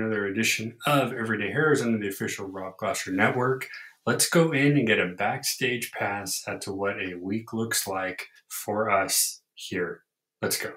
another edition of Everyday Heroes under the official Rob Glasser Network. Let's go in and get a backstage pass as to what a week looks like for us here. Let's go.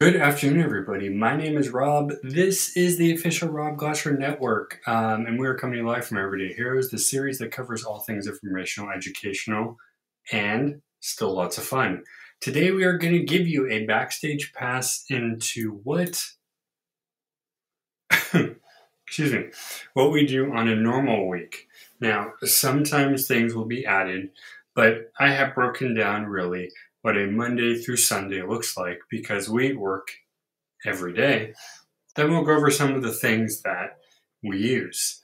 Good afternoon, everybody. My name is Rob. This is the official Rob Glasser Network, um, and we are coming live from Everyday Heroes, the series that covers all things informational, educational, and still lots of fun. Today, we are going to give you a backstage pass into what, excuse me, what we do on a normal week. Now, sometimes things will be added, but I have broken down really what a Monday through Sunday looks like because we work every day. Then we'll go over some of the things that we use.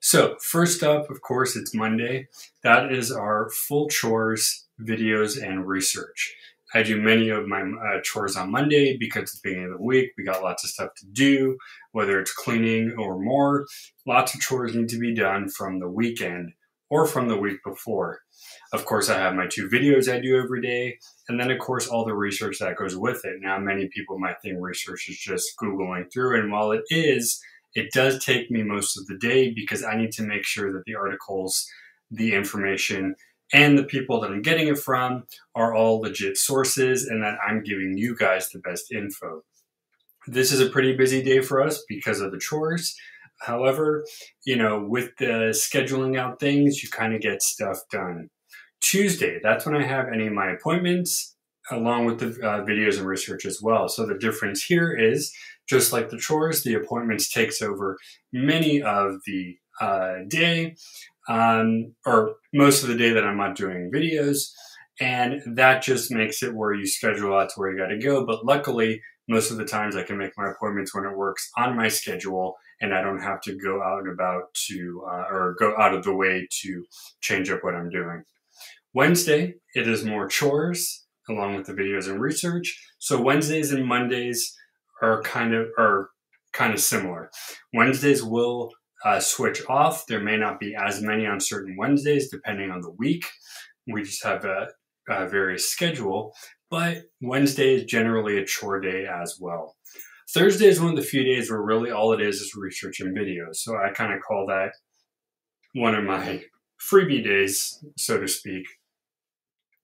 So, first up, of course, it's Monday. That is our full chores, videos, and research. I do many of my uh, chores on Monday because it's the beginning of the week. We got lots of stuff to do, whether it's cleaning or more. Lots of chores need to be done from the weekend or from the week before. Of course, I have my two videos I do every day, and then, of course, all the research that goes with it. Now, many people might think research is just Googling through, and while it is, it does take me most of the day because I need to make sure that the articles, the information, and the people that I'm getting it from are all legit sources and that I'm giving you guys the best info. This is a pretty busy day for us because of the chores. However, you know, with the scheduling out things, you kind of get stuff done. Tuesday, that's when I have any of my appointments along with the uh, videos and research as well. So the difference here is just like the chores, the appointments takes over many of the uh, day um, or most of the day that I'm not doing videos. And that just makes it where you schedule out to where you got to go. But luckily, most of the times I can make my appointments when it works on my schedule and I don't have to go out and about to, uh, or go out of the way to change up what I'm doing. Wednesday, it is more chores along with the videos and research. So Wednesdays and Mondays are kind of are kind of similar. Wednesdays will uh, switch off. There may not be as many on certain Wednesdays depending on the week. We just have a, a various schedule, but Wednesday is generally a chore day as well. Thursday is one of the few days where really all it is is research and videos. So I kind of call that one of my freebie days, so to speak.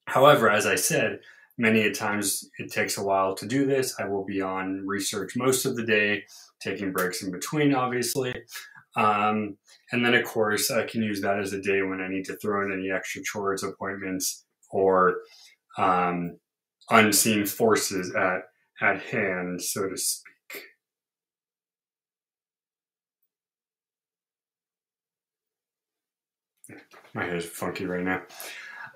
However, as I said, many a times it takes a while to do this. I will be on research most of the day, taking breaks in between, obviously. Um, and then, of course, I can use that as a day when I need to throw in any extra chores, appointments, or um, unseen forces at, at hand, so to speak. My head is funky right now.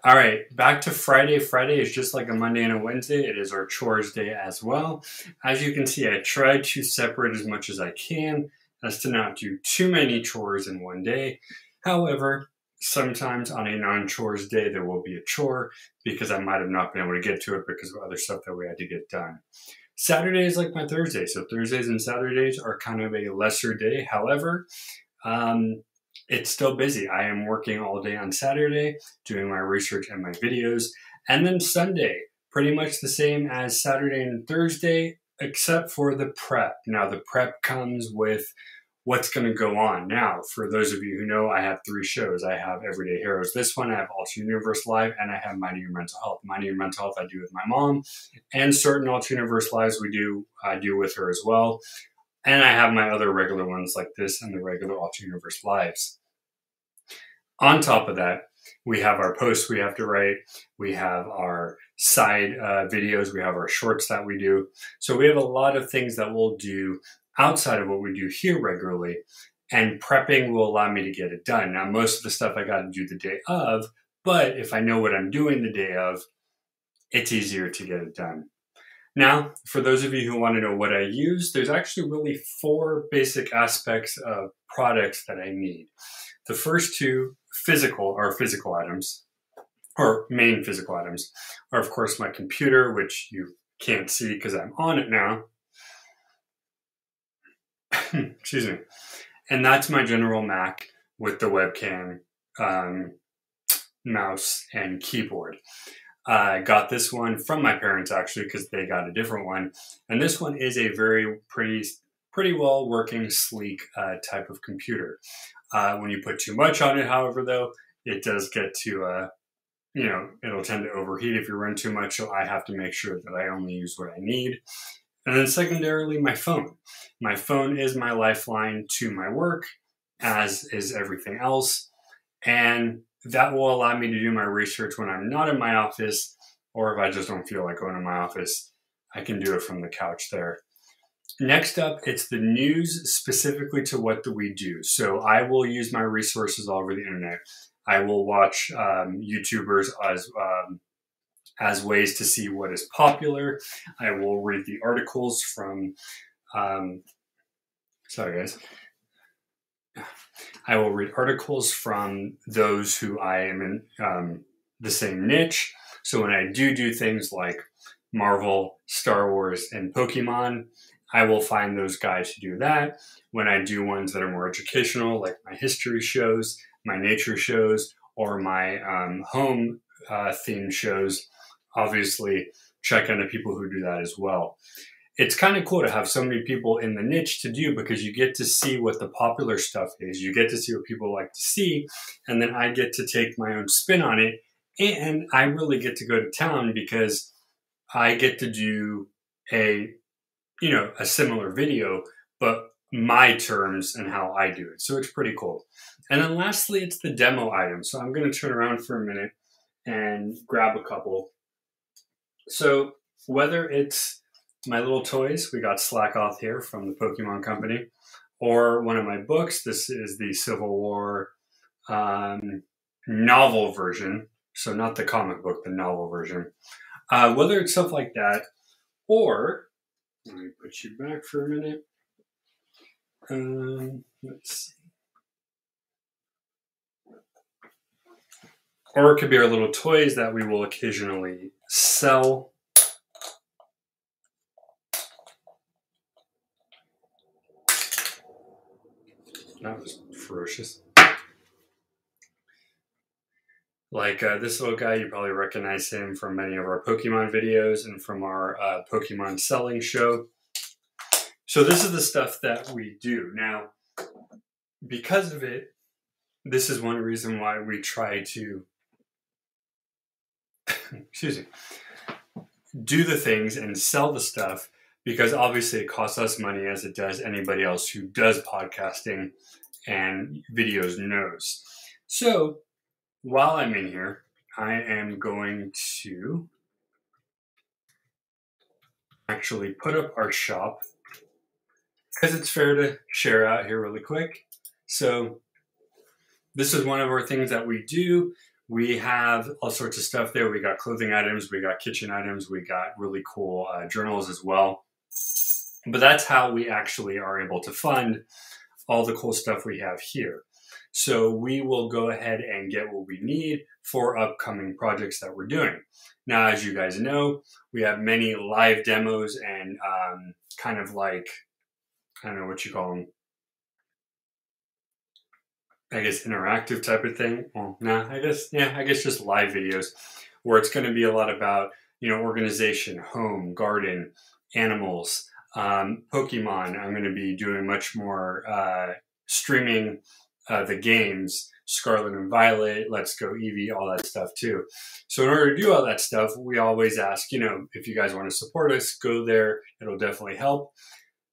All right, back to Friday. Friday is just like a Monday and a Wednesday. It is our chores day as well. As you can see, I try to separate as much as I can as to not do too many chores in one day. However, sometimes on a non chores day, there will be a chore because I might have not been able to get to it because of other stuff that we had to get done. Saturday is like my Thursday. So Thursdays and Saturdays are kind of a lesser day. However, um, it's still busy. I am working all day on Saturday, doing my research and my videos. And then Sunday, pretty much the same as Saturday and Thursday, except for the prep. Now, the prep comes with what's going to go on. Now, for those of you who know, I have three shows. I have Everyday Heroes. This one, I have Alternate Universe Live, and I have Minding Your Mental Health. Minding Your Mental Health, I do with my mom, and certain Alternate Universe Lives we do, I do with her as well. And I have my other regular ones like this and the regular Alternate Universe Lives. On top of that, we have our posts we have to write. We have our side uh, videos. We have our shorts that we do. So we have a lot of things that we'll do outside of what we do here regularly. And prepping will allow me to get it done. Now, most of the stuff I got to do the day of, but if I know what I'm doing the day of, it's easier to get it done. Now, for those of you who want to know what I use, there's actually really four basic aspects of products that I need. The first two physical are physical items, or main physical items, are of course my computer, which you can't see because I'm on it now. Excuse me. And that's my General Mac with the webcam, um, mouse, and keyboard. I got this one from my parents actually because they got a different one, and this one is a very pretty, pretty well working, sleek uh, type of computer. Uh, when you put too much on it, however, though, it does get to, uh, you know, it'll tend to overheat if you run too much. So I have to make sure that I only use what I need. And then secondarily, my phone. My phone is my lifeline to my work, as is everything else. And that will allow me to do my research when I'm not in my office, or if I just don't feel like going to my office, I can do it from the couch there. Next up, it's the news specifically to what do we do. So I will use my resources all over the internet. I will watch um, YouTubers as um, as ways to see what is popular. I will read the articles from. Um, sorry, guys. I will read articles from those who I am in um, the same niche. So when I do do things like Marvel, Star Wars, and Pokemon, I will find those guys who do that. When I do ones that are more educational, like my history shows, my nature shows, or my um, home uh, theme shows, obviously check into people who do that as well. It's kind of cool to have so many people in the niche to do because you get to see what the popular stuff is. You get to see what people like to see, and then I get to take my own spin on it. And I really get to go to town because I get to do a you know, a similar video, but my terms and how I do it. So it's pretty cool. And then lastly, it's the demo item. So I'm going to turn around for a minute and grab a couple. So whether it's my little toys, we got Slakoth here from the Pokemon Company, or one of my books, this is the Civil War um, novel version. So not the comic book, the novel version. Uh, whether it's stuff like that, or let me put you back for a minute. Um, let's see. Or it could be our little toys that we will occasionally sell. That was ferocious. Like uh, this little guy, you probably recognize him from many of our Pokemon videos and from our uh, Pokemon selling show. So this is the stuff that we do. Now, because of it, this is one reason why we try to, excuse me, do the things and sell the stuff because obviously it costs us money as it does anybody else who does podcasting and videos knows. So while I'm in here, I am going to actually put up our shop because it's fair to share out here really quick. So this is one of our things that we do. We have all sorts of stuff there. We got clothing items, we got kitchen items, we got really cool uh, journals as well. But that's how we actually are able to fund all the cool stuff we have here. So we will go ahead and get what we need for upcoming projects that we're doing. Now, as you guys know, we have many live demos and um, kind of like, I don't know what you call them. I guess interactive type of thing. Well, nah, I guess, yeah, I guess just live videos where it's going to be a lot about, you know, organization, home, garden, animals, um, Pokemon. I'm going to be doing much more uh, streaming uh, the games, Scarlet and Violet, Let's Go Eevee, all that stuff too. So in order to do all that stuff, we always ask, you know, if you guys want to support us, go there. It'll definitely help.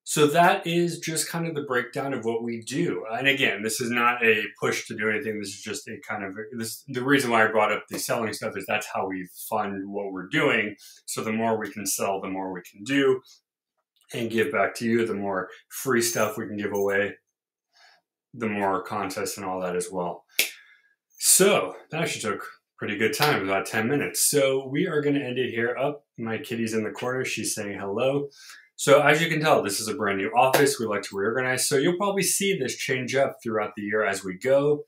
So that is just kind of the breakdown of what we do. And again, this is not a push to do anything. This is just a kind of this. The reason why I brought up the selling stuff is that's how we fund what we're doing. So the more we can sell, the more we can do and give back to you. The more free stuff we can give away, the more contests and all that as well. So that actually took pretty good time, about 10 minutes. So we are going to end it here. Up, oh, my kitty's in the corner. She's saying hello. So as you can tell, this is a brand new office. We like to reorganize. So you'll probably see this change up throughout the year as we go.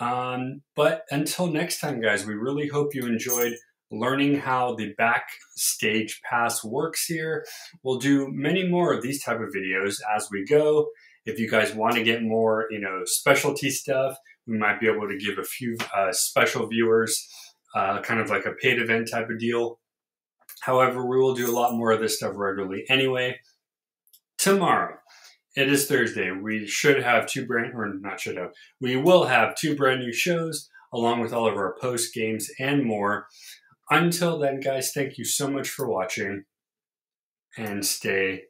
Um, but until next time, guys, we really hope you enjoyed learning how the backstage pass works here. We'll do many more of these type of videos as we go. If you guys want to get more, you know, specialty stuff, We might be able to give a few uh, special viewers uh, kind of like a paid event type of deal. However, we will do a lot more of this stuff regularly anyway. Tomorrow, it is Thursday. We should have two brand, or not should have, we will have two brand new shows along with all of our post games and more. Until then, guys, thank you so much for watching and stay.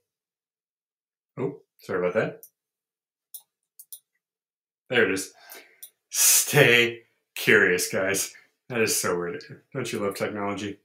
Oh, sorry about that. There it is. Stay curious, guys. That is so weird. Don't you love technology?